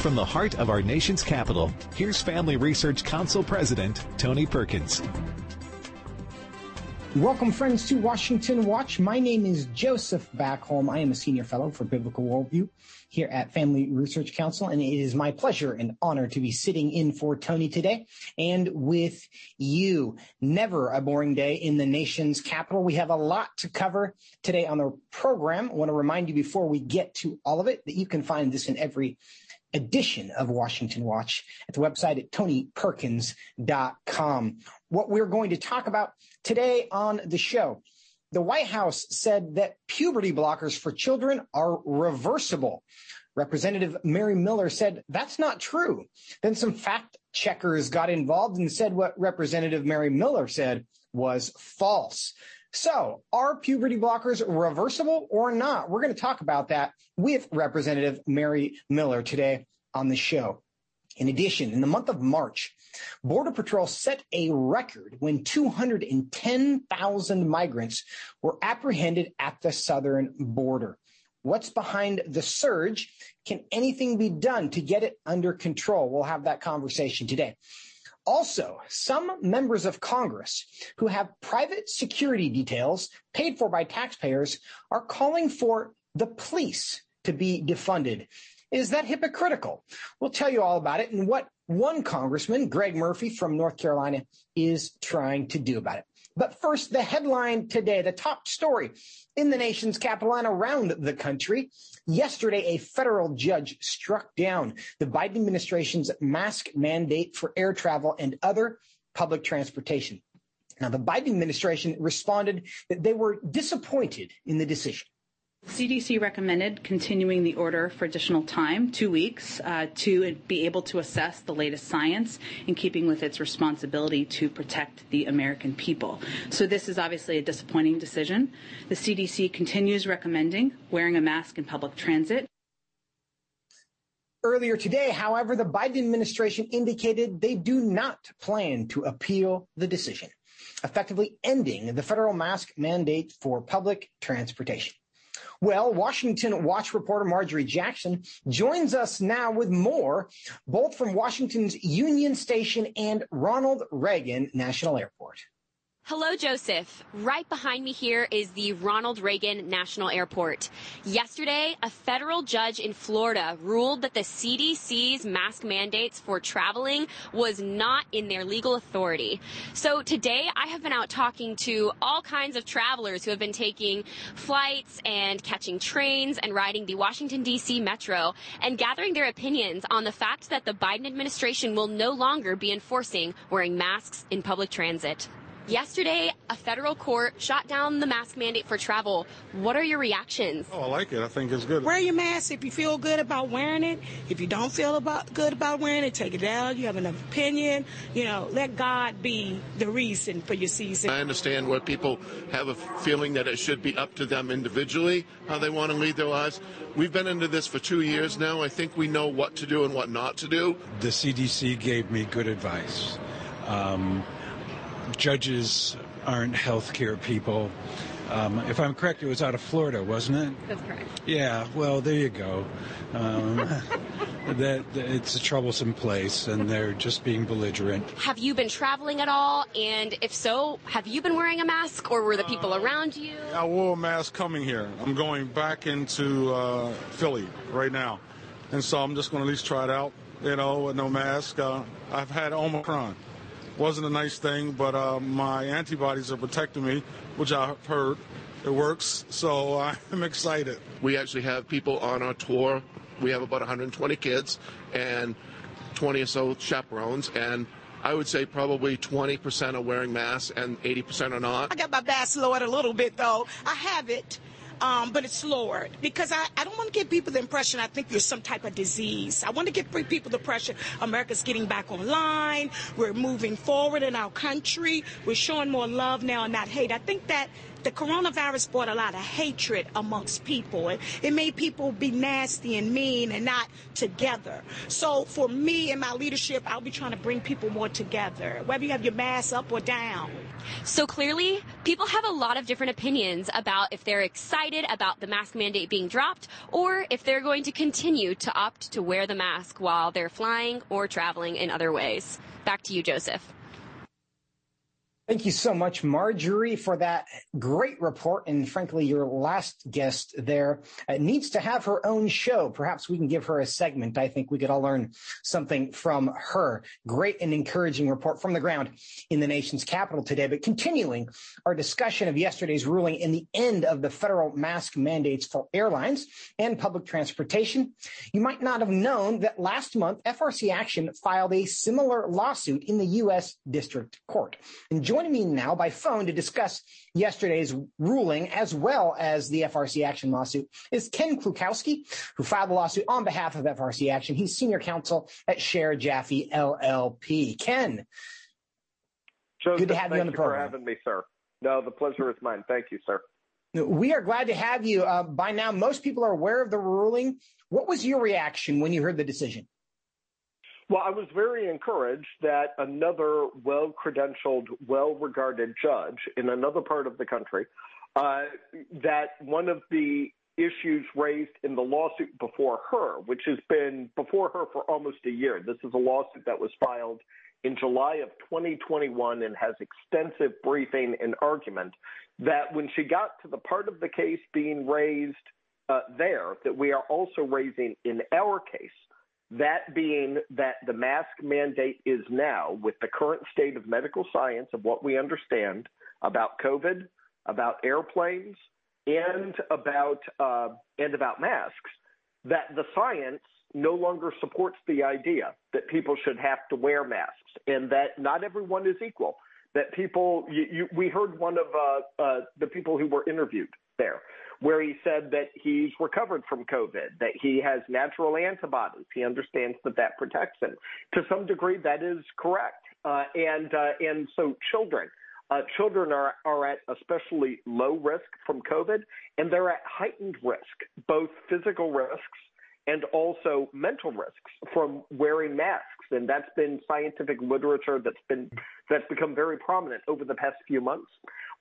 From the heart of our nation's capital, here's Family Research Council President Tony Perkins. Welcome, friends, to Washington Watch. My name is Joseph Backholm. I am a senior fellow for biblical worldview here at Family Research Council, and it is my pleasure and honor to be sitting in for Tony today and with you. Never a boring day in the nation's capital. We have a lot to cover today on the program. I want to remind you before we get to all of it that you can find this in every edition of Washington Watch at the website at tonyperkins.com. What we're going to talk about today on the show. The White House said that puberty blockers for children are reversible. Representative Mary Miller said that's not true. Then some fact checkers got involved and said what Representative Mary Miller said was false. So are puberty blockers reversible or not? We're going to talk about that with Representative Mary Miller today on the show. In addition, in the month of March, Border Patrol set a record when 210,000 migrants were apprehended at the southern border. What's behind the surge? Can anything be done to get it under control? We'll have that conversation today. Also, some members of Congress who have private security details paid for by taxpayers are calling for the police to be defunded. Is that hypocritical? We'll tell you all about it and what one congressman, Greg Murphy from North Carolina, is trying to do about it. But first, the headline today, the top story in the nation's capital and around the country. Yesterday, a federal judge struck down the Biden administration's mask mandate for air travel and other public transportation. Now, the Biden administration responded that they were disappointed in the decision. CDC recommended continuing the order for additional time, two weeks, uh, to be able to assess the latest science in keeping with its responsibility to protect the American people. So this is obviously a disappointing decision. The CDC continues recommending wearing a mask in public transit. Earlier today, however, the Biden administration indicated they do not plan to appeal the decision, effectively ending the federal mask mandate for public transportation. Well, Washington Watch reporter Marjorie Jackson joins us now with more, both from Washington's Union Station and Ronald Reagan National Airport. Hello, Joseph. Right behind me here is the Ronald Reagan National Airport. Yesterday, a federal judge in Florida ruled that the CDC's mask mandates for traveling was not in their legal authority. So today, I have been out talking to all kinds of travelers who have been taking flights and catching trains and riding the Washington, D.C. metro and gathering their opinions on the fact that the Biden administration will no longer be enforcing wearing masks in public transit. Yesterday, a federal court shot down the mask mandate for travel. What are your reactions? Oh, I like it. I think it's good. Wear your mask if you feel good about wearing it. If you don't feel about good about wearing it, take it down. You have an opinion. You know, let God be the reason for your season. I understand where people have a feeling that it should be up to them individually how they want to lead their lives. We've been into this for two years now. I think we know what to do and what not to do. The CDC gave me good advice. Um, judges aren't healthcare people. Um, if I'm correct, it was out of Florida, wasn't it? That's correct. Yeah. Well, there you go. Um, that, that, it's a troublesome place, and they're just being belligerent. Have you been traveling at all? And if so, have you been wearing a mask, or were the people uh, around you? I wore a mask coming here. I'm going back into uh, Philly right now, and so I'm just going to at least try it out. You know, with no mask. Uh, I've had Omicron wasn't a nice thing, but uh, my antibodies are protecting me, which I've heard. It works, so I'm excited. We actually have people on our tour. We have about 120 kids and 20 or so chaperones, and I would say probably 20% are wearing masks and 80% are not. I got my mask lowered a little bit, though. I have it um, but it's lowered because I, I don't want to give people the impression I think there's some type of disease. I want to give people the impression America's getting back online. We're moving forward in our country. We're showing more love now and not hate. I think that the coronavirus brought a lot of hatred amongst people. It, it made people be nasty and mean and not together. So for me and my leadership, I'll be trying to bring people more together, whether you have your mask up or down. So clearly, people have a lot of different opinions about if they're excited about the mask mandate being dropped or if they're going to continue to opt to wear the mask while they're flying or traveling in other ways. Back to you, Joseph. Thank you so much, Marjorie, for that great report. And frankly, your last guest there uh, needs to have her own show. Perhaps we can give her a segment. I think we could all learn something from her. Great and encouraging report from the ground in the nation's capital today. But continuing our discussion of yesterday's ruling in the end of the federal mask mandates for airlines and public transportation, you might not have known that last month, FRC Action filed a similar lawsuit in the U.S. District Court. And Joining me now by phone to discuss yesterday's ruling as well as the FRC Action lawsuit is Ken Klukowski, who filed the lawsuit on behalf of FRC Action. He's senior counsel at Schaerr Jaffe LLP. Ken, Joseph, good to have you on the program. thank for having me, sir. No, the pleasure is mine. Thank you, sir. We are glad to have you. Uh, by now, most people are aware of the ruling. What was your reaction when you heard the decision? Well, I was very encouraged that another well credentialed, well regarded judge in another part of the country, uh, that one of the issues raised in the lawsuit before her, which has been before her for almost a year, this is a lawsuit that was filed in July of 2021 and has extensive briefing and argument, that when she got to the part of the case being raised uh, there, that we are also raising in our case that being that the mask mandate is now, with the current state of medical science of what we understand about COVID, about airplanes, and about uh, and about masks, that the science no longer supports the idea that people should have to wear masks, and that not everyone is equal. That people, you, you, we heard one of uh, uh, the people who were interviewed there where he said that he's recovered from COVID, that he has natural antibodies. He understands that that protects him. To some degree, that is correct. Uh, and uh, and so children. Uh, children are, are at especially low risk from COVID, and they're at heightened risk, both physical risks and also mental risks from wearing masks. And that's been scientific literature that's been that's become very prominent over the past few months.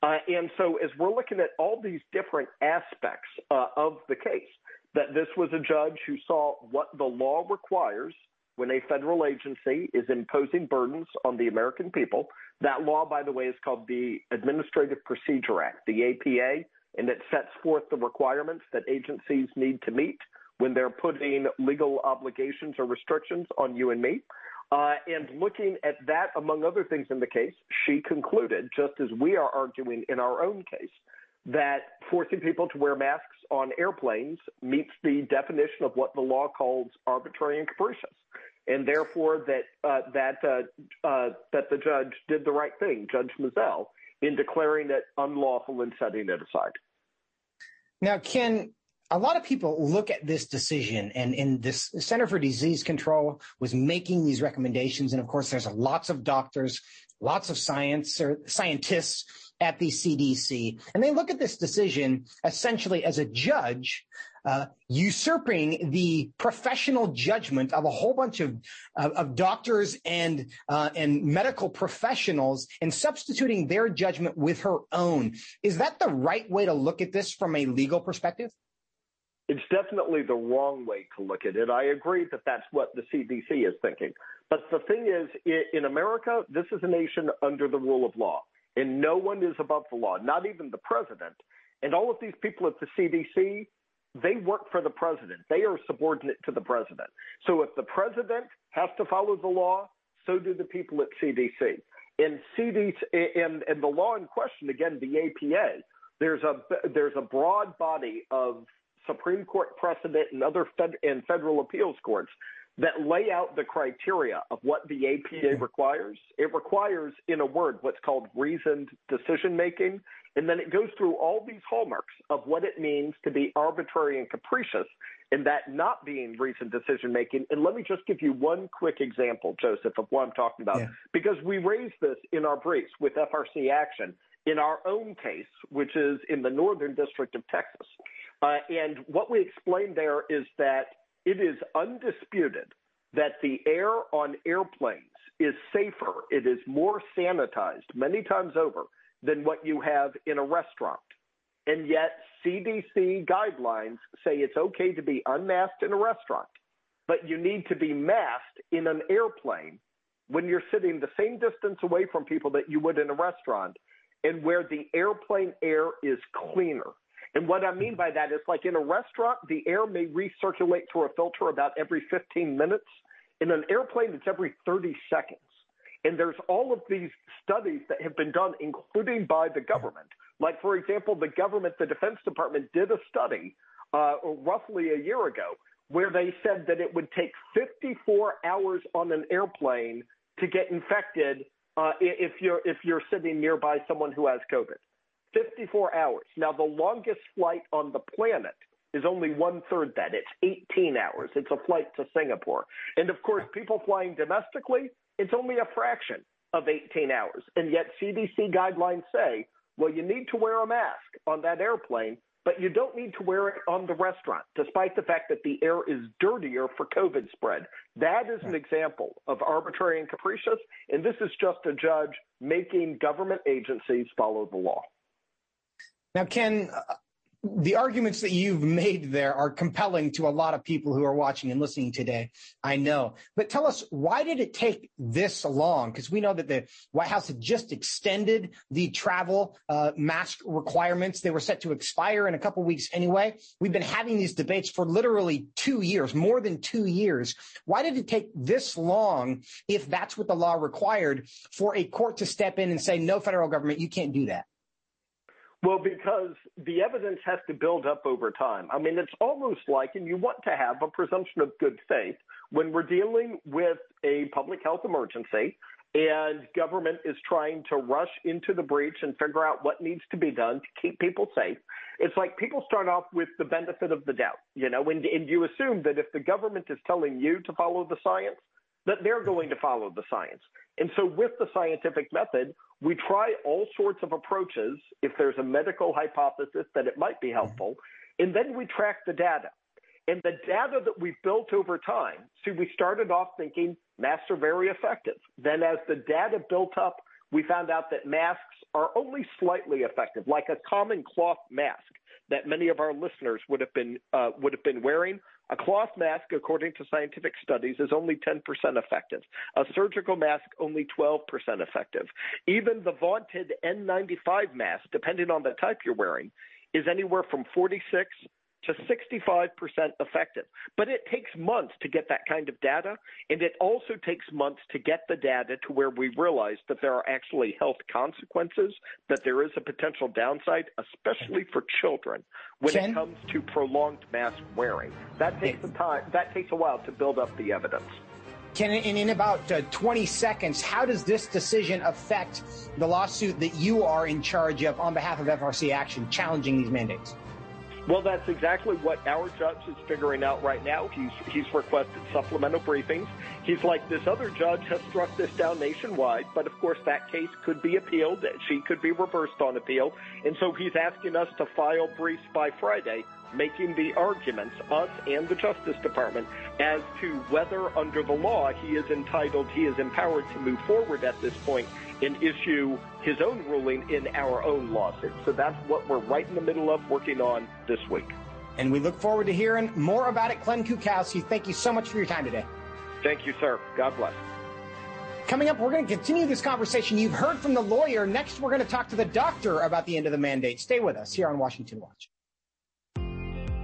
Uh, and so, as we're looking at all these different aspects uh, of the case, that this was a judge who saw what the law requires when a federal agency is imposing burdens on the American people. That law, by the way, is called the Administrative Procedure Act, the APA, and it sets forth the requirements that agencies need to meet when they're putting legal obligations or restrictions on you and me. Uh, and looking at that, among other things in the case, she concluded, just as we are arguing in our own case, that forcing people to wear masks on airplanes meets the definition of what the law calls arbitrary and capricious, and therefore that uh, that uh, that the judge did the right thing, Judge Mizelle, in declaring it unlawful and setting it aside. Now, Ken, a lot of people look at this decision and in this Center for Disease Control was making these recommendations. And of course, there's lots of doctors, lots of science or scientists at the CDC. And they look at this decision essentially as a judge uh, usurping the professional judgment of a whole bunch of, of, of doctors and, uh, and medical professionals and substituting their judgment with her own. Is that the right way to look at this from a legal perspective? It's definitely the wrong way to look at it. I agree that that's what the CDC is thinking. But the thing is, in America, this is a nation under the rule of law, and no one is above the law, not even the president. And all of these people at the CDC, they work for the president. They are subordinate to the president. So if the president has to follow the law, so do the people at CDC. And CDC and, and the law in question, again, the APA, there's a there's a broad body of Supreme Court precedent and other fed- and federal appeals courts that lay out the criteria of what the APA mm-hmm. requires. It requires, in a word, what's called reasoned decision making. And then it goes through all these hallmarks of what it means to be arbitrary and capricious and that not being reasoned decision making. And let me just give you one quick example, Joseph, of what I'm talking about, yeah. because we raised this in our briefs with FRC Action in our own case, which is in the Northern District of Texas. Uh, and what we explained there is that it is undisputed that the air on airplanes is safer, it is more sanitized many times over than what you have in a restaurant. And yet, CDC guidelines say it's okay to be unmasked in a restaurant, but you need to be masked in an airplane when you're sitting the same distance away from people that you would in a restaurant and where the airplane air is cleaner. And what I mean by that is like in a restaurant, the air may recirculate through a filter about every 15 minutes. In an airplane, it's every 30 seconds. And there's all of these studies that have been done, including by the government. Like, for example, the government, the Defense Department did a study uh, roughly a year ago where they said that it would take 54 hours on an airplane to get infected uh, if you're if you're sitting nearby someone who has COVID. 54 hours. Now, the longest flight on the planet is only one third that. It's 18 hours. It's a flight to Singapore. And of course, people flying domestically, it's only a fraction of 18 hours. And yet, CDC guidelines say, well, you need to wear a mask on that airplane, but you don't need to wear it on the restaurant, despite the fact that the air is dirtier for COVID spread. That is an example of arbitrary and capricious. And this is just a judge making government agencies follow the law. Now, Ken, uh, the arguments that you've made there are compelling to a lot of people who are watching and listening today. I know. But tell us, why did it take this long? Because we know that the White House had just extended the travel uh, mask requirements. They were set to expire in a couple weeks anyway. We've been having these debates for literally two years, more than two years. Why did it take this long, if that's what the law required, for a court to step in and say, no, federal government, you can't do that? Well, because the evidence has to build up over time. I mean, it's almost like, and you want to have a presumption of good faith when we're dealing with a public health emergency and government is trying to rush into the breach and figure out what needs to be done to keep people safe. It's like people start off with the benefit of the doubt, you know, and, and you assume that if the government is telling you to follow the science, that they're going to follow the science. And so with the scientific method, we try all sorts of approaches if there's a medical hypothesis that it might be helpful, and then we track the data. And the data that we've built over time, see, we started off thinking masks are very effective. Then as the data built up, we found out that masks are only slightly effective, like a common cloth mask that many of our listeners would have been uh, would have been wearing a cloth mask, according to scientific studies, is only 10% effective. A surgical mask, only 12% effective. Even the vaunted N95 mask, depending on the type you're wearing, is anywhere from 46 to 65% effective. But it takes months to get that kind of data, and it also takes months to get the data to where we realize that there are actually health consequences, that there is a potential downside, especially for children, when Ken? it comes to prolonged mask wearing. That takes a time. That takes a while to build up the evidence. Ken, in, in about uh, 20 seconds, how does this decision affect the lawsuit that you are in charge of on behalf of FRC Action challenging these mandates? Well, that's exactly what our judge is figuring out right now. He's he's requested supplemental briefings. He's like this other judge has struck this down nationwide, but of course that case could be appealed. She could be reversed on appeal, and so he's asking us to file briefs by Friday, making the arguments, us and the Justice Department, as to whether under the law he is entitled, he is empowered to move forward at this point and issue his own ruling in our own lawsuit. So that's what we're right in the middle of working on this week. And we look forward to hearing more about it. Ken Klukowski, thank you so much for your time today. Thank you, sir. God bless. Coming up, we're going to continue this conversation. You've heard from the lawyer. Next, we're going to talk to the doctor about the end of the mandate. Stay with us here on Washington Watch.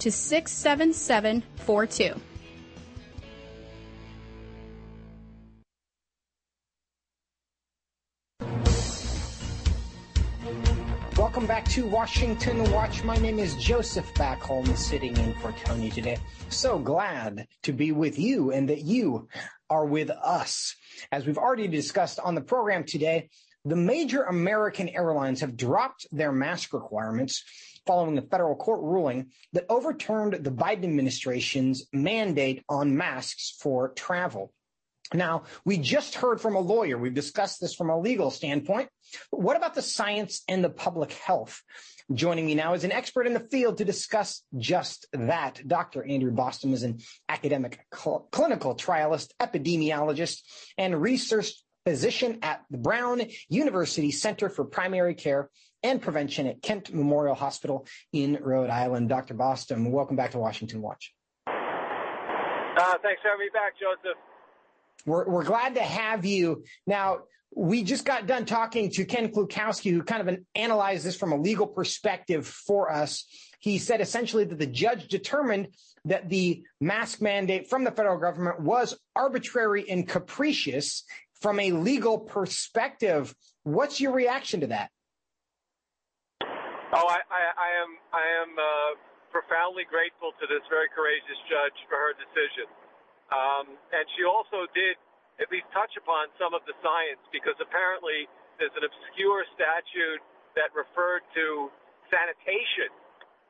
to 67742. Welcome back to Washington Watch. My name is Joseph Backholm, sitting in for Tony today. So glad to be with you and that you are with us. As we've already discussed on the program today, the major American airlines have dropped their mask requirements following a federal court ruling that overturned the Biden administration's mandate on masks for travel. Now, we just heard from a lawyer. We've discussed this from a legal standpoint. But what about the science and the public health? Joining me now is an expert in the field to discuss just that. Dr. Andrew Bostom is an academic cl- clinical trialist, epidemiologist, and research physician at the Brown University Center for Primary Care and Prevention at Kent Memorial Hospital in Rhode Island. Dr. Bostom, welcome back to Washington Watch. Uh, thanks for having me back, Joseph. We're, we're glad to have you. Now, we just got done talking to Ken Klukowski, who kind of analyzed this from a legal perspective for us. He said essentially that the judge determined that the mask mandate from the federal government was arbitrary and capricious from a legal perspective. What's your reaction to that? Oh, I, I, I am I am uh, profoundly grateful to this very courageous judge for her decision. Um, and she also did at least touch upon some of the science because apparently there's an obscure statute that referred to sanitation.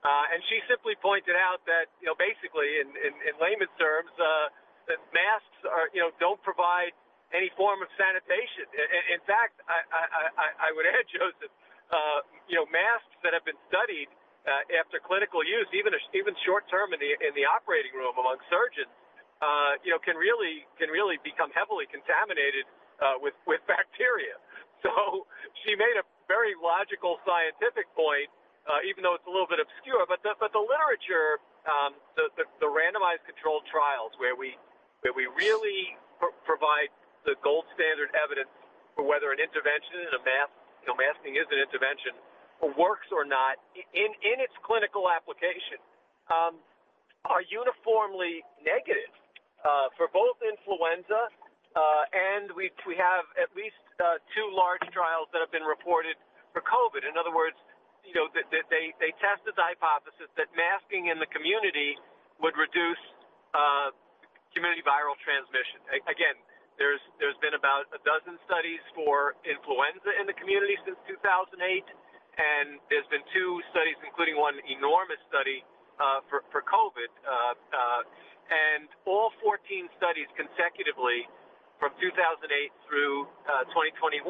Uh, and she simply pointed out that, you know, basically in, in, in layman's terms, uh, that masks are, you know, don't provide any form of sanitation. In, in fact, I, I, I, I would add, Joseph, uh, you know, masks that have been studied uh, after clinical use, even even short term in the in the operating room among surgeons, uh, you know, can really can really become heavily contaminated uh, with with bacteria. So she made a very logical scientific point, uh, even though it's a little bit obscure. But the but the literature, um, the, the the randomized controlled trials where we where we really pr- provide the gold standard evidence for whether an intervention in a mask, you know, masking is an intervention, or works or not in in its clinical application, um, are uniformly negative uh, for both influenza, uh, and we we have at least uh, two large trials that have been reported for COVID. In other words, you know, they they, they tested the hypothesis that masking in the community would reduce uh, community viral transmission. A- again, there's there's been about a dozen studies for influenza in the community since 2008, and there's been two studies, including one enormous study uh, for, for COVID. Uh, uh, and all 14 studies consecutively from 2008 through uh, 2021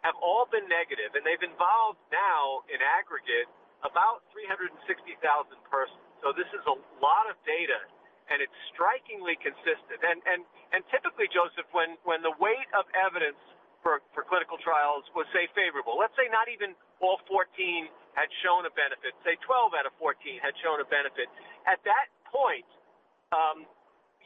have all been negative, and they've involved now, in aggregate, about 360,000 persons. So this is a lot of data, and it's strikingly consistent. And and and typically, Joseph, when when the weight of evidence for for clinical trials was say favorable, let's say not even all 14 had shown a benefit, say 12 out of 14 had shown a benefit. At that point, um,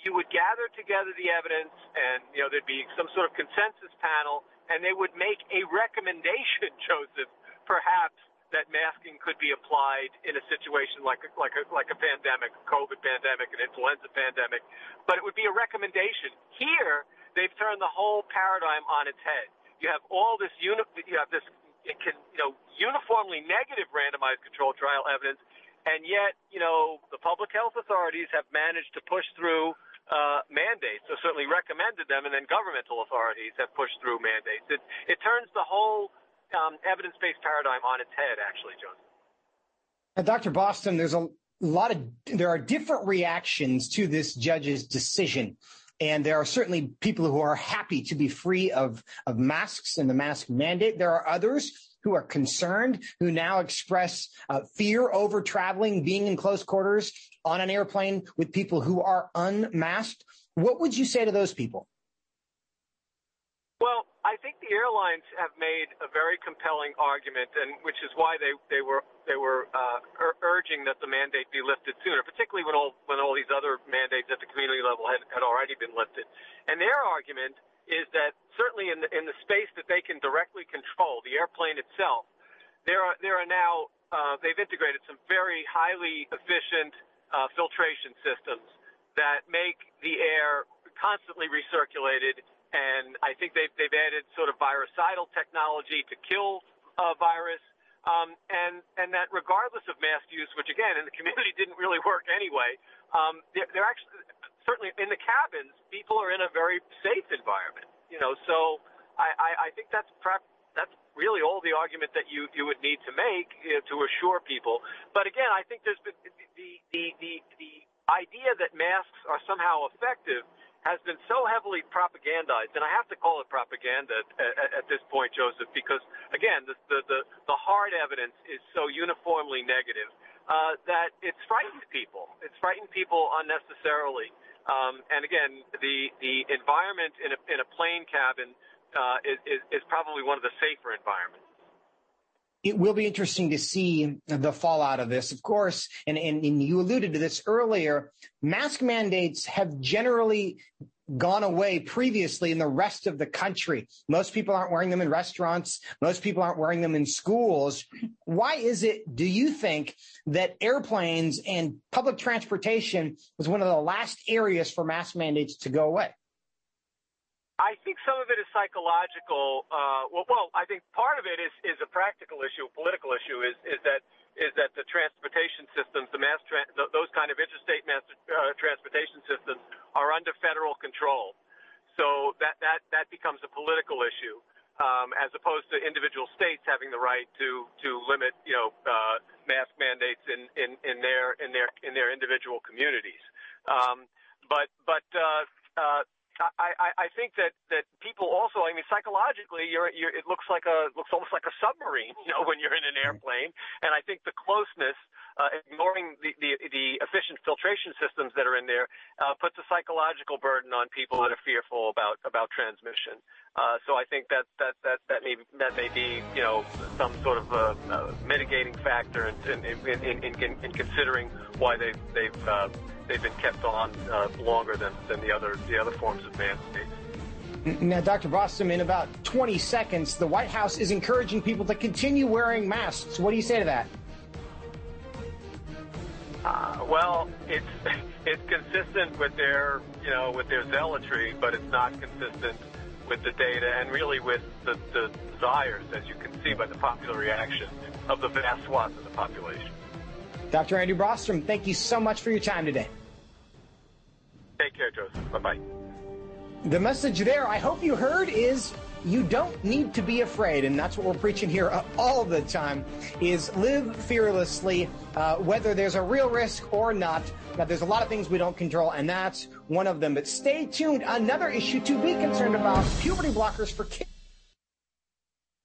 you would gather together the evidence, and you know there'd be some sort of consensus panel, and they would make a recommendation, Joseph, perhaps that masking could be applied in a situation like a, like a like a pandemic, COVID pandemic, an influenza pandemic, but it would be a recommendation. Here, they've turned the whole paradigm on its head. You have all this uni- you have this can, you know uniformly negative randomized controlled trial evidence, and yet you know the public health authorities have managed to push through uh, mandates, or certainly recommended them, and then governmental authorities have pushed through mandates. It, it turns the whole um, evidence-based paradigm on its head, actually, Joseph. Now, Dr. Bostom, there's a lot of there are different reactions to this judge's decision. And there are certainly people who are happy to be free of, of masks and the mask mandate. There are others who are concerned, who now express uh, fear over traveling, being in close quarters on an airplane with people who are unmasked. What would you say to those people? Well, I think the airlines have made a very compelling argument, and which is why they they were they were uh, ur- urging that the mandate be lifted sooner, particularly when all when all these other mandates at the community level had, had already been lifted. And their argument is that certainly in the in the space that they can directly control, the airplane itself, there are there are now uh, they've integrated some very highly efficient uh, filtration systems that make the air constantly recirculated and I think they've they've added sort of virucidal technology to kill uh, virus. Um, and and that regardless of mask use, which again in the community didn't really work anyway, um, they're, they're actually certainly in the cabins. People are in a very safe environment, you know. So I, I, I think that's prep, that's really all the argument that you you would need to make you know, to assure people. But again, I think there's been the the the, the idea that masks are somehow effective has been so heavily propagandized, and I have to call it propaganda at, at, at this point, Joseph, because again, the, the, the, the hard evidence is so uniformly negative uh, that it's frightened people. It's frightened people unnecessarily. Um, and again, the the environment in a in a plane cabin uh, is, is is probably one of the safer environments it will be interesting to see the fallout of this. Of course, and, and, and, you alluded to this earlier, mask mandates have generally gone away previously in the rest of the country. Most people aren't wearing them in restaurants. Most people aren't wearing them in schools. Why is it, do you think, that airplanes and public transportation was one of the last areas for mask mandates to go away? I think some of it is psychological. Uh, well, well, I think part of it is, is a practical issue, a political issue. Is is that is that the transportation systems, the mass, tra- those kind of interstate mass uh, transportation systems, are under federal control. So that that that becomes a political issue, um, as opposed to individual states having the right to to limit, you know, uh, mask mandates in, in, in their in their in their individual communities. Um, but but uh, uh, I, I, think that, that people also, I mean, psychologically, you're, you're, it looks like a, looks almost like a submarine, you know, when you're in an airplane. And I think the closeness, uh, ignoring the, the, the efficient filtration systems that are in there, uh, puts a psychological burden on people that are fearful about, about transmission. Uh, so I think that, that, that, that may, that may be, you know, some sort of, uh, uh mitigating factor in, in, in, in, in considering why they've, they've, uh, they've been kept on uh, longer than, than the other the other forms of mandates. Now, Dr. Bostom, in about 20 seconds, the White House is encouraging people to continue wearing masks. What do you say to that? Uh, well, it's it's consistent with their you know with their zealotry, but it's not consistent with the data and really with the, the desires, as you can see by the popular reaction of the vast swath of the population. Dr. Andrew Bostom, thank you so much for your time today. Take care, Joseph. Bye bye. The message there, I hope you heard, is you don't need to be afraid, and that's what we're preaching here all the time, is live fearlessly, uh, whether there's a real risk or not. Now, there's a lot of things we don't control, and that's one of them. But stay tuned. Another issue to be concerned about, puberty blockers for kids.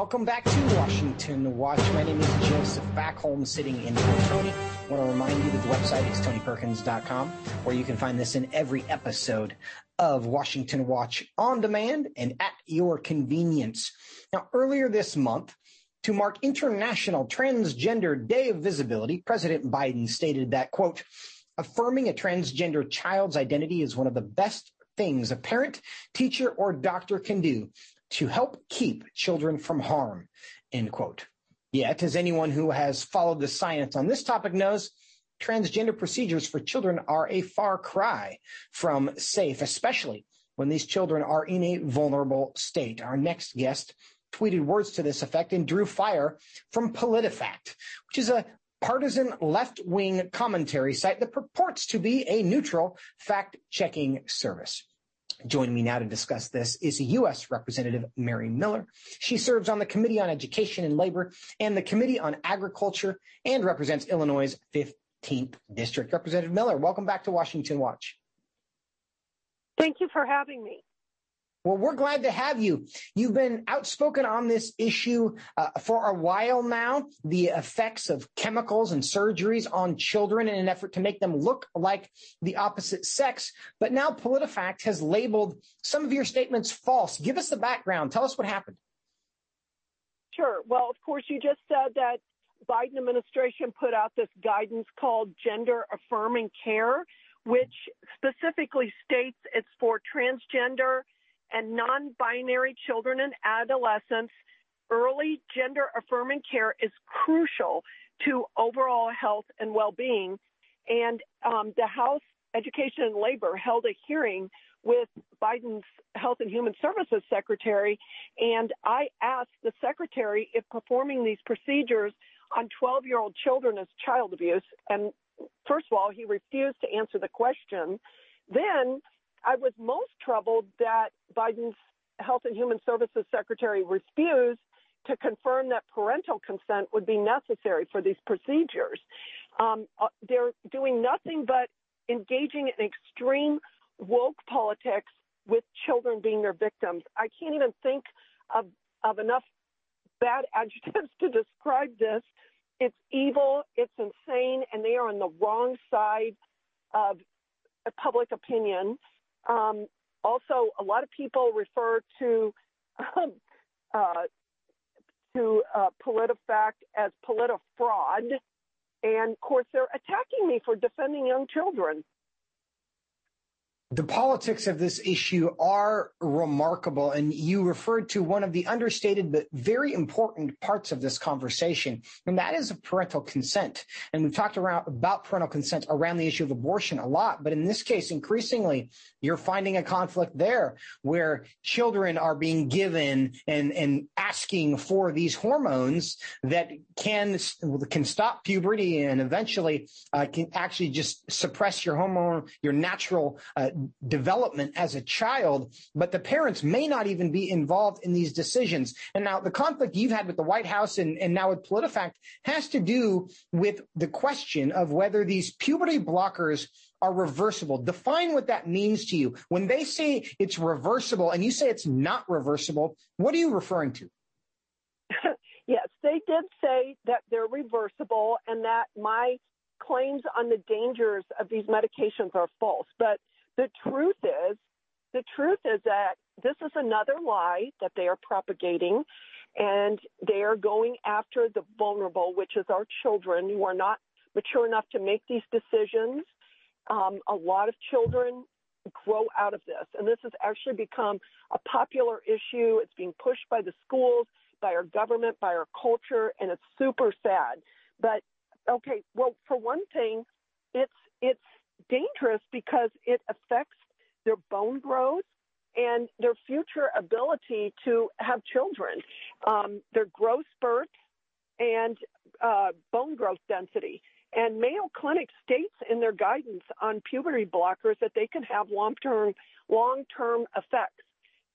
Welcome back to Washington Watch. My name is Joseph Backholm, sitting in for Tony. I want to remind you that the website is tonyperkins.com, where you can find this in every episode of Washington Watch on demand and at your convenience. Now, earlier this month, to mark International Transgender Day of Visibility, President Biden stated that, quote, affirming a transgender child's identity is one of the best things a parent, teacher, or doctor can do to help keep children from harm, end quote. Yet, as anyone who has followed the science on this topic knows, transgender procedures for children are a far cry from safe, especially when these children are in a vulnerable state. Our next guest tweeted words to this effect and drew fire from PolitiFact, which is a partisan left wing commentary site that purports to be a neutral fact checking service. Joining me now to discuss this is U.S. Representative Mary Miller. She serves on the Committee on Education and Labor and the Committee on Agriculture and represents Illinois' 15th District. Representative Miller, welcome back to Washington Watch. Thank you for having me. Well, we're glad to have you. You've been outspoken on this issue uh, for a while now, the effects of chemicals and surgeries on children in an effort to make them look like the opposite sex. But now PolitiFact has labeled some of your statements false. Give us the background. Tell us what happened. Sure. Well, of course, you just said that Biden administration put out this guidance called gender affirming care, which specifically states it's for transgender and non binary children and adolescents, early gender affirming care is crucial to overall health and well being. And um, the House Education and Labor held a hearing with Biden's Health and Human Services Secretary, and I asked the Secretary if performing these procedures on 12 year old children is child abuse. And first of all, he refused to answer the question. Then I was most troubled that Biden's Health and Human Services Secretary refused to confirm that parental consent would be necessary for these procedures. Um, uh, they're doing nothing but engaging in extreme woke politics with children being their victims. I can't even think of, of enough bad adjectives to describe this. It's evil, it's insane, and they are on the wrong side of public opinion. Um, also, a lot of people refer to um, uh, to uh, PolitiFact as PolitiFraud, and of course, they're attacking me for defending young children the politics of this issue are remarkable. And you referred to one of the understated but very important parts of this conversation, and that is parental consent. And we've talked around about parental consent around the issue of abortion a lot, but in this case, increasingly, you're finding a conflict there where children are being given and, and asking for these hormones that can, can stop puberty and eventually uh, can actually just suppress your hormone, your natural uh, development as a child, but the parents may not even be involved in these decisions. And now the conflict you've had with the White House and, and now with PolitiFact has to do with the question of whether these puberty blockers are reversible. Define what that means to you. When they say it's reversible and you say it's not reversible, what are you referring to? yes, they did say that they're reversible and that my claims on the dangers of these medications are false. But the truth is, the truth is that this is another lie that they are propagating, and they are going after the vulnerable, which is our children who are not mature enough to make these decisions. Um, a lot of children grow out of this, and this has actually become a popular issue. It's being pushed by the schools, by our government, by our culture, and it's super sad. But okay, well, for one thing, it's it's dangerous because it affects their bone growth and their future ability to have children, um, their growth spurts, and uh, bone growth density. And Mayo Clinic states in their guidance on puberty blockers that they can have long-term long-term effects.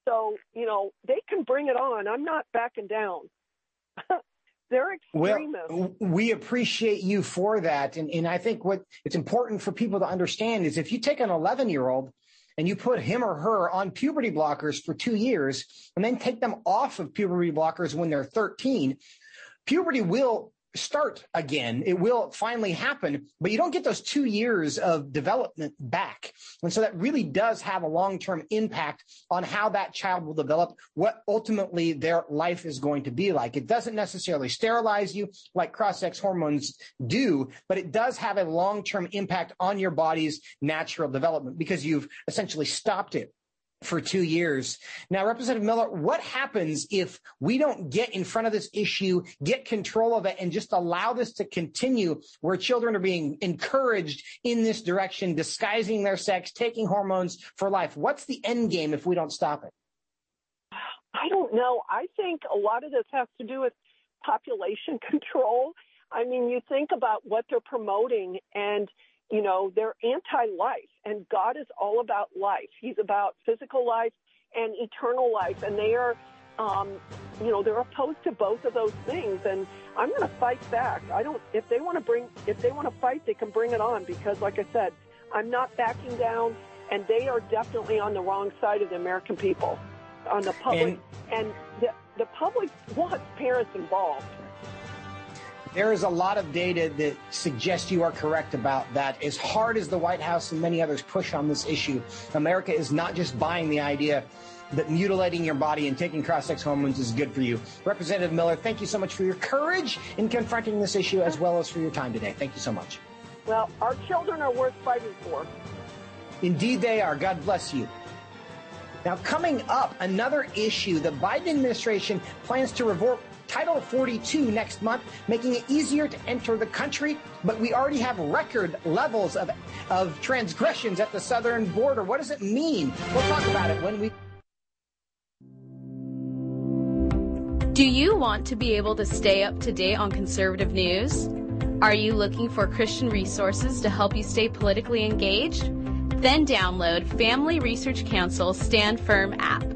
So you know they can bring it on. I'm not backing down. They're extremists. Well, we appreciate you for that. And, and I think what it's important for people to understand is if you take an 11 year old and you put him or her on puberty blockers for two years and then take them off of puberty blockers when they're 13, puberty will start again. It will finally happen, but you don't get those two years of development back. And so that really does have a long-term impact on how that child will develop, what ultimately their life is going to be like. It doesn't necessarily sterilize you like cross-sex hormones do, but it does have a long-term impact on your body's natural development because you've essentially stopped it for two years. Now, Representative Miller, what happens if we don't get in front of this issue, get control of it, and just allow this to continue where children are being encouraged in this direction, disguising their sex, taking hormones for life? What's the end game if we don't stop it? I don't know. I think a lot of this has to do with population control. I mean, you think about what they're promoting and you know, they're anti-life and God is all about life. He's about physical life and eternal life and they are, um, you know, they're opposed to both of those things and I'm going to fight back. I don't, if they want to bring, if they want to fight, they can bring it on because like I said, I'm not backing down and they are definitely on the wrong side of the American people, on the public and, and the, the public wants parents involved. There is a lot of data that suggests you are correct about that. As hard as the White House and many others push on this issue, America is not just buying the idea that mutilating your body and taking cross-sex hormones is good for you. Representative Miller, thank you so much for your courage in confronting this issue as well as for your time today. Thank you so much. Well, our children are worth fighting for. Indeed they are. God bless you. Now, coming up, another issue. The Biden administration plans to revoke Title 42 next month, making it easier to enter the country. But we already have record levels of, of transgressions at the southern border. What does it mean? We'll talk about it when we. Do you want to be able to stay up to date on conservative news? Are you looking for Christian resources to help you stay politically engaged? Then download Family Research Council Stand Firm app.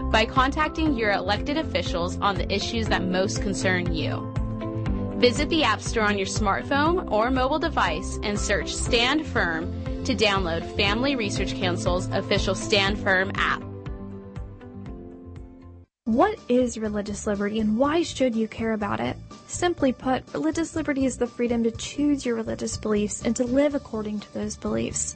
by contacting your elected officials on the issues that most concern you. Visit the App Store on your smartphone or mobile device and search Stand Firm to download Family Research Council's official Stand Firm app. What is religious liberty and why should you care about it? Simply put, religious liberty is the freedom to choose your religious beliefs and to live according to those beliefs.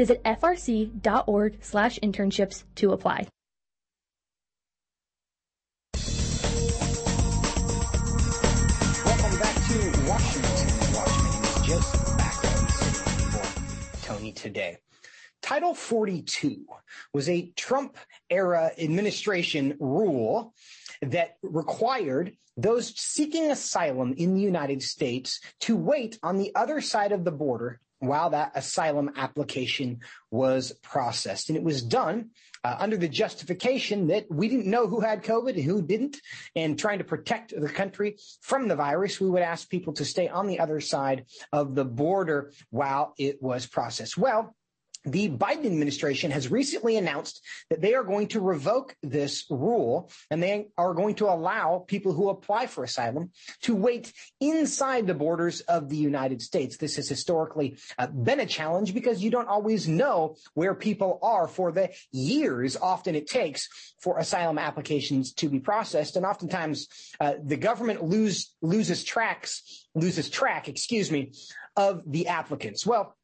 Visit frc.org slash internships to apply. Welcome back to Washington name is Joseph Backwards Tony today. Title 42 was a Trump era administration rule that required those seeking asylum in the United States to wait on the other side of the border while that asylum application was processed. And it was done uh, under the justification that we didn't know who had COVID and who didn't. And trying to protect the country from the virus, we would ask people to stay on the other side of the border while it was processed. Well, the Biden administration has recently announced that they are going to revoke this rule and they are going to allow people who apply for asylum to wait inside the borders of the United States. This has historically uh, been a challenge because you don't always know where people are for the years often it takes for asylum applications to be processed. And oftentimes uh, the government lose, loses tracks, loses track, excuse me, of the applicants. Well,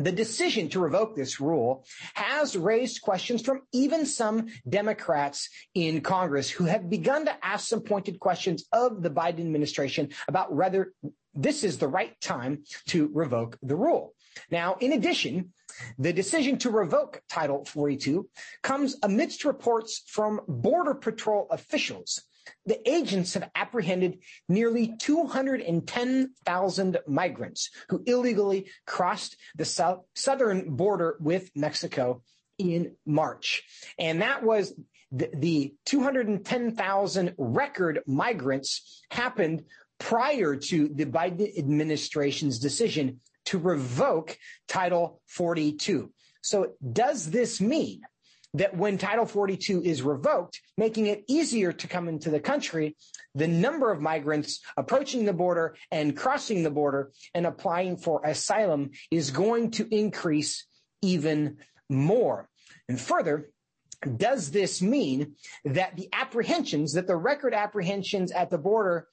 the decision to revoke this rule has raised questions from even some Democrats in Congress who have begun to ask some pointed questions of the Biden administration about whether this is the right time to revoke the rule. Now, in addition, the decision to revoke Title 42 comes amidst reports from Border Patrol officials the agents have apprehended nearly 210,000 migrants who illegally crossed the south, southern border with Mexico in March. And that was the, the 210,000 record migrants happened prior to the Biden administration's decision to revoke Title 42. So does this mean that when Title 42 is revoked, making it easier to come into the country, the number of migrants approaching the border and crossing the border and applying for asylum is going to increase even more. And further, does this mean that the apprehensions, that the record apprehensions at the border,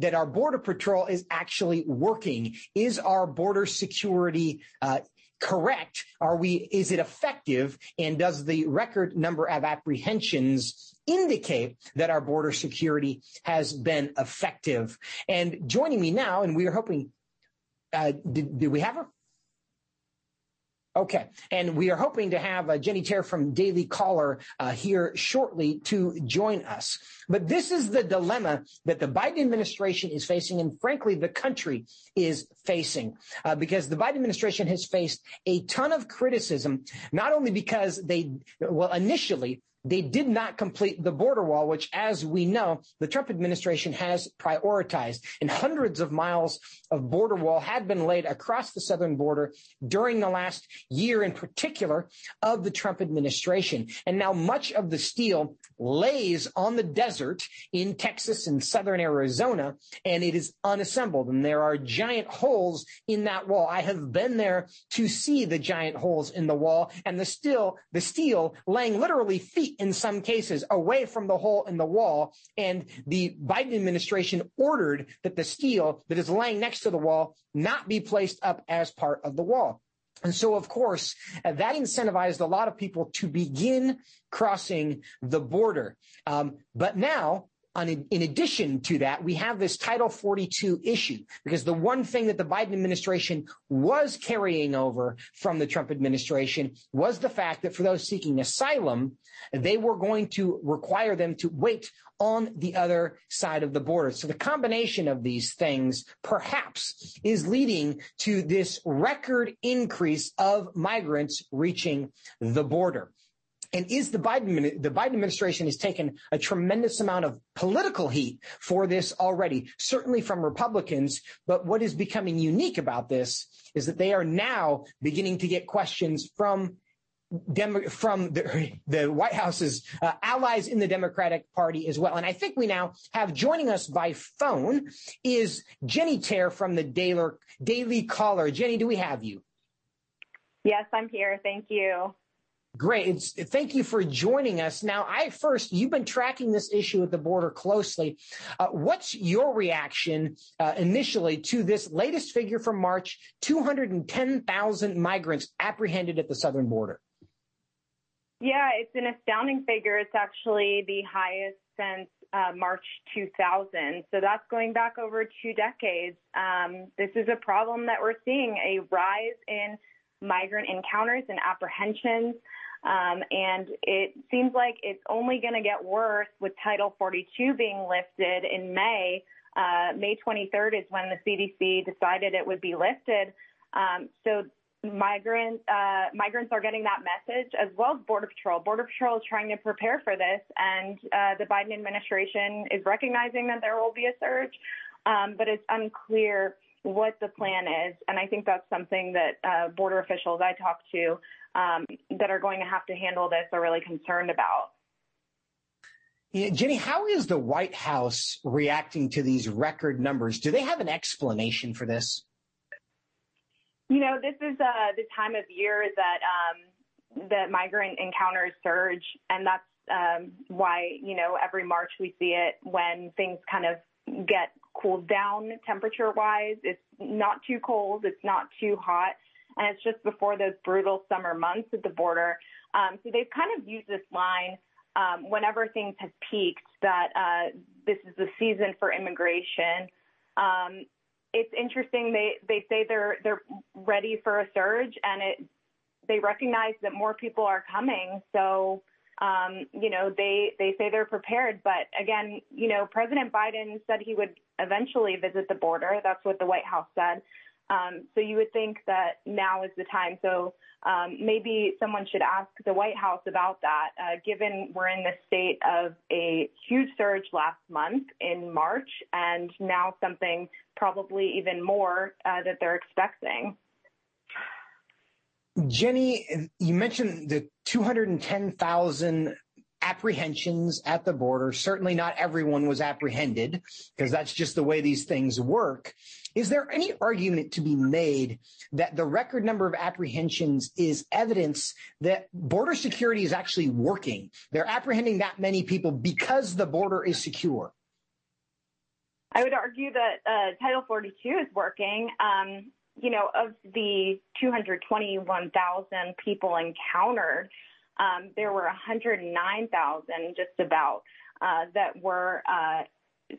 that our border patrol is actually working? Is our border security uh, correct? Are we, is it effective? And does the record number of apprehensions indicate that our border security has been effective? And joining me now, and we are hoping, uh, did, did we have her? Okay. And we are hoping to have uh, Jennie Taer from Daily Caller uh, here shortly to join us. But this is the dilemma that the Biden administration is facing, and frankly, the country is facing, uh, because the Biden administration has faced a ton of criticism, not only because they, well, initially, they did not complete the border wall, which, as we know, the Trump administration has prioritized. And hundreds of miles of border wall had been laid across the southern border during the last year, in particular, of the Trump administration. And now much of the steel lays on the desert in Texas and southern Arizona, and it is unassembled. And there are giant holes in that wall. I have been there to see the giant holes in the wall and the steel, the steel laying literally feet in some cases away from the hole in the wall. And the Biden administration ordered that the steel that is laying next to the wall not be placed up as part of the wall. And so, of course, uh, that incentivized a lot of people to begin crossing the border. Um, but now in addition to that, we have this Title 42 issue because the one thing that the Biden administration was carrying over from the Trump administration was the fact that for those seeking asylum, they were going to require them to wait on the other side of the border. So the combination of these things perhaps is leading to this record increase of migrants reaching the border. And is the Biden, the Biden administration has taken a tremendous amount of political heat for this already, certainly from Republicans. But what is becoming unique about this is that they are now beginning to get questions from Demo- from the, the, White House's uh, allies in the Democratic Party as well. And I think we now have joining us by phone is Jennie Taer from the Daily, Daily Caller. Jenny, do we have you? Yes, I'm here. Thank you. Great. It's, thank you for joining us. Now, I first, you've been tracking this issue at the border closely. Uh, what's your reaction uh, initially to this latest figure from March 210,000 migrants apprehended at the southern border? Yeah, it's an astounding figure. It's actually the highest since uh, March 2000. So that's going back over two decades. Um, this is a problem that we're seeing a rise in migrant encounters and apprehensions. Um, and it seems like it's only going to get worse with Title 42 being lifted in May. Uh, May 23rd is when the CDC decided it would be lifted. Um, so migrant, uh, migrants are getting that message as well as Border Patrol. Border Patrol is trying to prepare for this, and uh, the Biden administration is recognizing that there will be a surge, um, but it's unclear what the plan is. And I think that's something that uh, border officials I talk to that are going to have to handle this are really concerned about. Yeah, Jenny, how is the White House reacting to these record numbers? Do they have an explanation for this? You know, this is uh, the time of year that um, the migrant encounters surge, and that's um, why you know every March we see it when things kind of get cooled down temperature wise. It's not too cold, it's not too hot, and it's just before those brutal summer months at the border. Um, so they've kind of used this line um, whenever things have peaked that uh, this is the season for immigration. Um, it's interesting. They they say they're they're ready for a surge, and it they recognize that more people are coming. So um, you know, they they say they're prepared, but again, you know, President Biden said he would eventually visit the border. That's what the White House said. Um, so you would think that now is the time. So um, maybe someone should ask the White House about that, uh, given we're in the state of a huge surge last month in March, and now something probably even more uh, that they're expecting. Jenny, you mentioned the 210,000 apprehensions at the border. Certainly not everyone was apprehended because that's just the way these things work. Is there any argument to be made that the record number of apprehensions is evidence that border security is actually working? They're apprehending that many people because the border is secure. I would argue that uh, Title 42 is working. Um, you know, of the 221,000 people encountered, there were 109,000 just about uh, that were uh,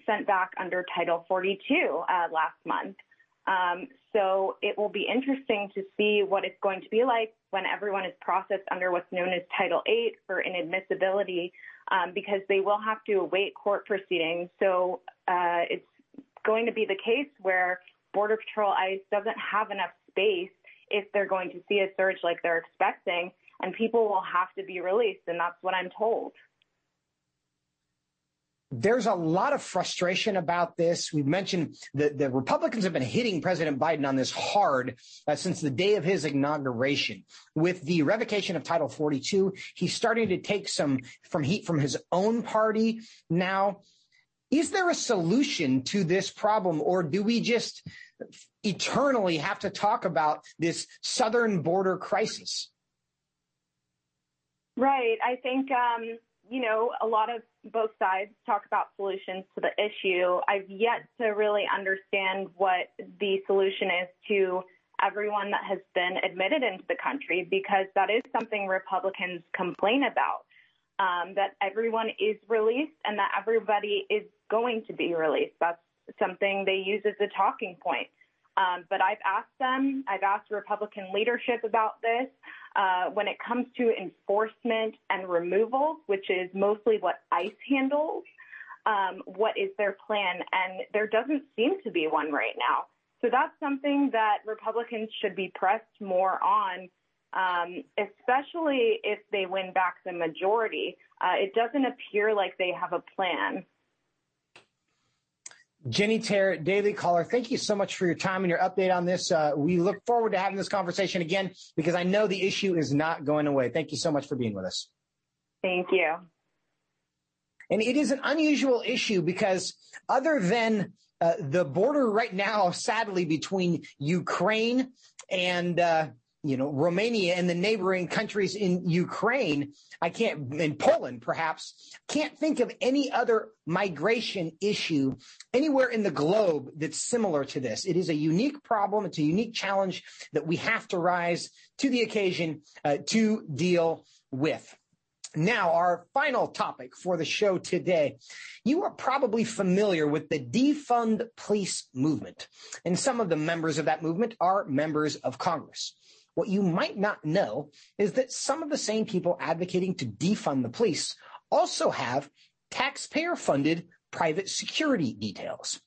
sent back under Title 42 uh, last month. Um, so it will be interesting to see what it's going to be like when everyone is processed under what's known as Title 8 for inadmissibility, um, because they will have to await court proceedings. So it's going to be the case where Border Patrol ICE doesn't have enough space if they're going to see a surge like they're expecting, and people will have to be released, and that's what I'm told. There's a lot of frustration about this. We've mentioned that the Republicans have been hitting President Biden on this hard uh, since the day of his inauguration. With the revocation of Title 42, he's starting to take some from heat from his own party now. Is there a solution to this problem, or do we just eternally have to talk about this southern border crisis? Right. I think, um, you know, a lot of both sides talk about solutions to the issue. I've yet to really understand what the solution is to everyone that has been admitted into the country because that is something Republicans complain about. Um, that everyone is released and that everybody is going to be released. That's something they use as a talking point. Um, but I've asked them, I've asked Republican leadership about this. Uh, when it comes to enforcement and removals, which is mostly what ICE handles, um, what is their plan? And there doesn't seem to be one right now. So that's something that Republicans should be pressed more on, um, especially if they win back the majority. Uh, it doesn't appear like they have a plan. Jennie Taer, Daily Caller, thank you so much for your time and your update on this. Uh, we look forward to having this conversation again because I know the issue is not going away. Thank you so much for being with us. Thank you. And it is an unusual issue because other than uh, the border right now, sadly, between Ukraine and uh, you know, Romania and the neighboring countries in Ukraine, I can't, in Poland perhaps, can't think of any other migration issue anywhere in the globe that's similar to this. It is a unique problem. It's a unique challenge that we have to rise to the occasion uh, to deal with. Now, our final topic for the show today. You are probably familiar with the defund police movement, and some of the members of that movement are members of Congress. What you might not know is that some of the same people advocating to defund the police also have taxpayer funded private security details.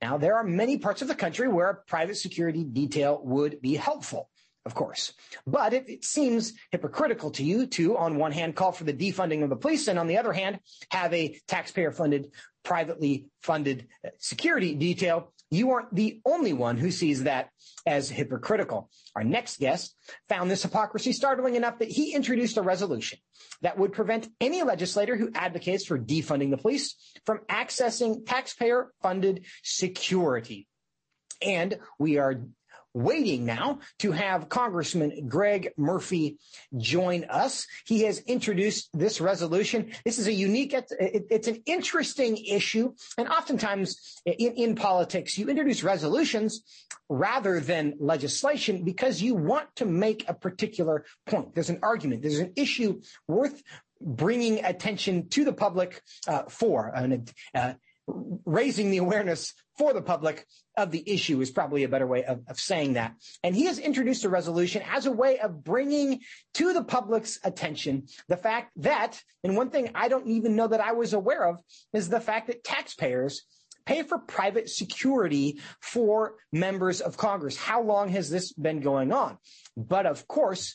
Now, there are many parts of the country where a private security detail would be helpful, of course. But it, it seems hypocritical to you to, on one hand, call for the defunding of the police and on the other hand, have a taxpayer funded, privately funded uh, security detail you aren't the only one who sees that as hypocritical. Our next guest found this hypocrisy startling enough that he introduced a resolution that would prevent any legislator who advocates for defunding the police from accessing taxpayer funded security. And we are waiting now to have Congressman Greg Murphy join us. He has introduced this resolution. This is a unique, it's an interesting issue. And oftentimes in, in politics, you introduce resolutions rather than legislation because you want to make a particular point. There's an argument. There's an issue worth bringing attention to the public uh, for. And, uh, raising the awareness for the public of the issue is probably a better way of, of, saying that. And he has introduced a resolution as a way of bringing to the public's attention the fact that, and one thing I don't even know that I was aware of is the fact that taxpayers pay for private security for members of Congress. How long has this been going on? But of course,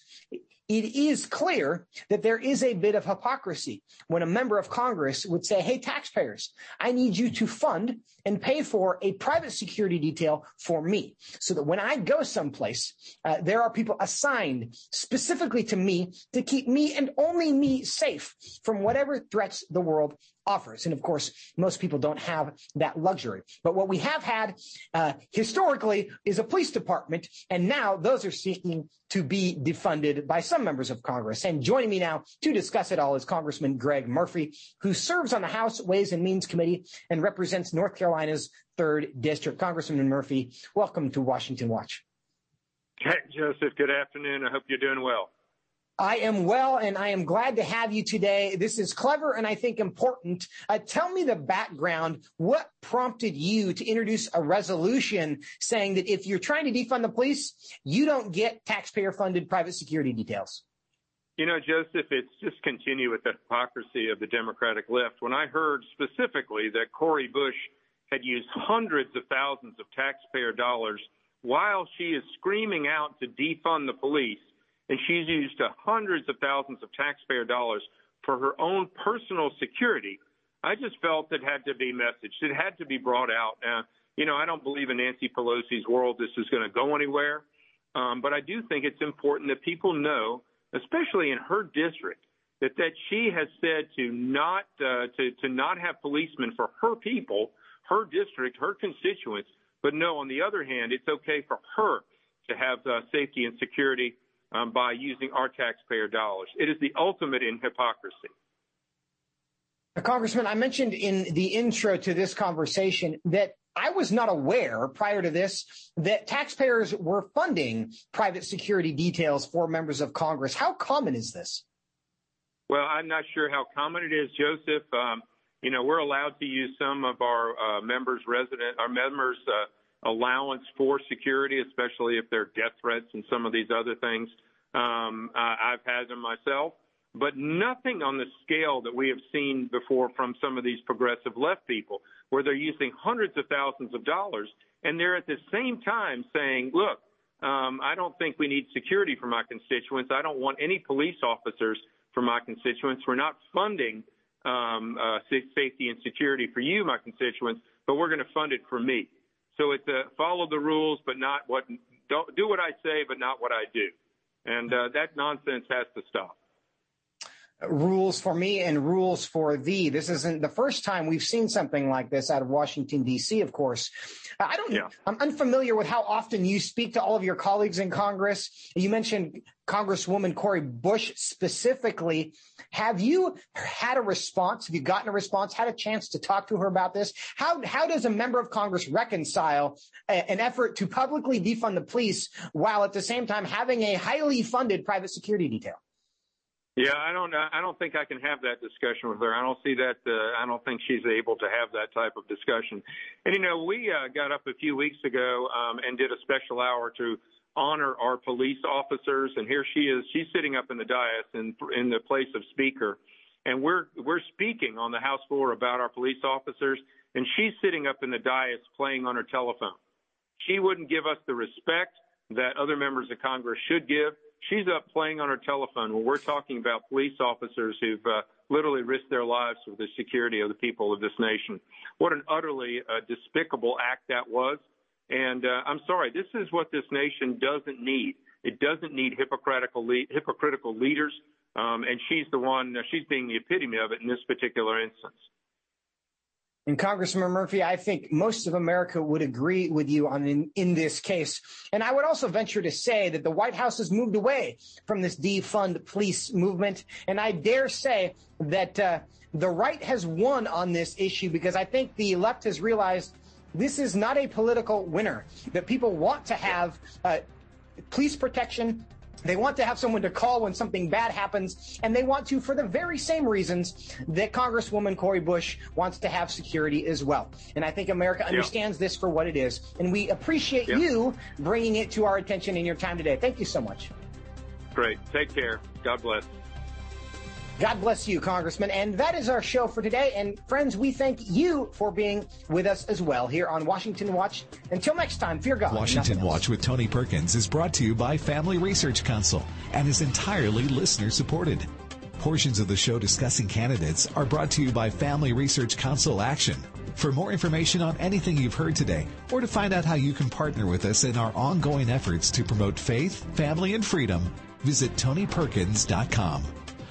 it is clear that there is a bit of hypocrisy when a member of Congress would say, Hey, taxpayers, I need you to fund and pay for a private security detail for me so that when I go someplace, uh, there are people assigned specifically to me to keep me and only me safe from whatever threats the world offers. And of course, most people don't have that luxury. But what we have had uh, historically is a police department, and now those are seeking to be defunded by some members of Congress. And joining me now to discuss it all is Congressman Greg Murphy, who serves on the House Ways and Means Committee and represents North Carolina's third district. Congressman Murphy, welcome to Washington Watch. Hey, Joseph, good afternoon. I hope you're doing well. I am well, and I am glad to have you today. This is clever and I think important. Uh, tell me the background. What prompted you to introduce a resolution saying that if you're trying to defund the police, you don't get taxpayer funded private security details? You know, Joseph, it's just continue with the hypocrisy of the Democratic left. When I heard specifically that Cori Bush had used hundreds of thousands of taxpayer dollars while she is screaming out to defund the police, and she's used hundreds of thousands of taxpayer dollars for her own personal security. I just felt it had to be messaged. It had to be brought out. Uh, you know, I don't believe in Nancy Pelosi's world this is going to go anywhere, um, but I do think it's important that people know, especially in her district, that that she has said to not uh, to to not have policemen for her people, her district, her constituents. But no, on the other hand, it's okay for her to have uh, safety and security um, by using our taxpayer dollars. It is the ultimate in hypocrisy. Congressman, I mentioned in the intro to this conversation that I was not aware prior to this that taxpayers were funding private security details for members of Congress. How common is this? Well, I'm not sure how common it is, Joseph. Um, you know, we're allowed to use some of our uh, members' resident, our members' uh, allowance for security, especially if there are death threats and some of these other things. Um, I've had them myself, but nothing on the scale that we have seen before from some of these progressive left people, where they're using hundreds of thousands of dollars, and they're at the same time saying, look, um, I don't think we need security for my constituents. I don't want any police officers for my constituents. We're not funding um, uh, safety and security for you, my constituents, but we're going to fund it for me. So it's a follow the rules, but not what don't do what I say, but not what I do, and uh, that nonsense has to stop. Rules for me and rules for thee. This isn't the first time we've seen something like this out of Washington D.C. Of course, I don't. Yeah. I'm unfamiliar with how often you speak to all of your colleagues in Congress. You mentioned Congresswoman Cori Bush specifically. Have you had a response? Have you gotten a response? Had a chance to talk to her about this? How how does a member of Congress reconcile a, an effort to publicly defund the police while at the same time having a highly funded private security detail? Yeah, I don't. I don't think I can have that discussion with her. I don't see that. Uh, I don't think she's able to have that type of discussion. And you know, we uh, got up a few weeks ago um, and did a special hour to honor our police officers. And here she is. She's sitting up in the dais in in the place of speaker, and we're we're speaking on the House floor about our police officers, and she's sitting up in the dais playing on her telephone. She wouldn't give us the respect that other members of Congress should give she's up playing on her telephone when we're talking about police officers who've uh, literally risked their lives for the security of the people of this nation. What an utterly uh, despicable act that was. And uh, I'm sorry, this is what this nation doesn't need. It doesn't need hypocritical, le- hypocritical leaders. Um, and she's the one, uh, she's being the epitome of it in this particular instance. And Congressman Murphy, I think most of America would agree with you on in, in, this case. And I would also venture to say that the White House has moved away from this defund police movement. And I dare say that uh, the right has won on this issue because I think the left has realized this is not a political winner, that people want to have uh, police protection they want to have someone to call when something bad happens, and they want to for the very same reasons that Congresswoman Cori Bush wants to have security as well. And I think America understands this for what it is, and we appreciate you bringing it to our attention in your time today. Thank you so much. Great. Take care. God bless. God bless you, Congressman. And that is our show for today. And friends, we thank you for being with us as well here on Washington Watch. Until next time, fear God. Washington Watch with Tony Perkins is brought to you by Family Research Council and is entirely listener supported. Portions of the show discussing candidates are brought to you by Family Research Council Action. For more information on anything you've heard today, or to find out how you can partner with us in our ongoing efforts to promote faith, family, and freedom, visit TonyPerkins.com.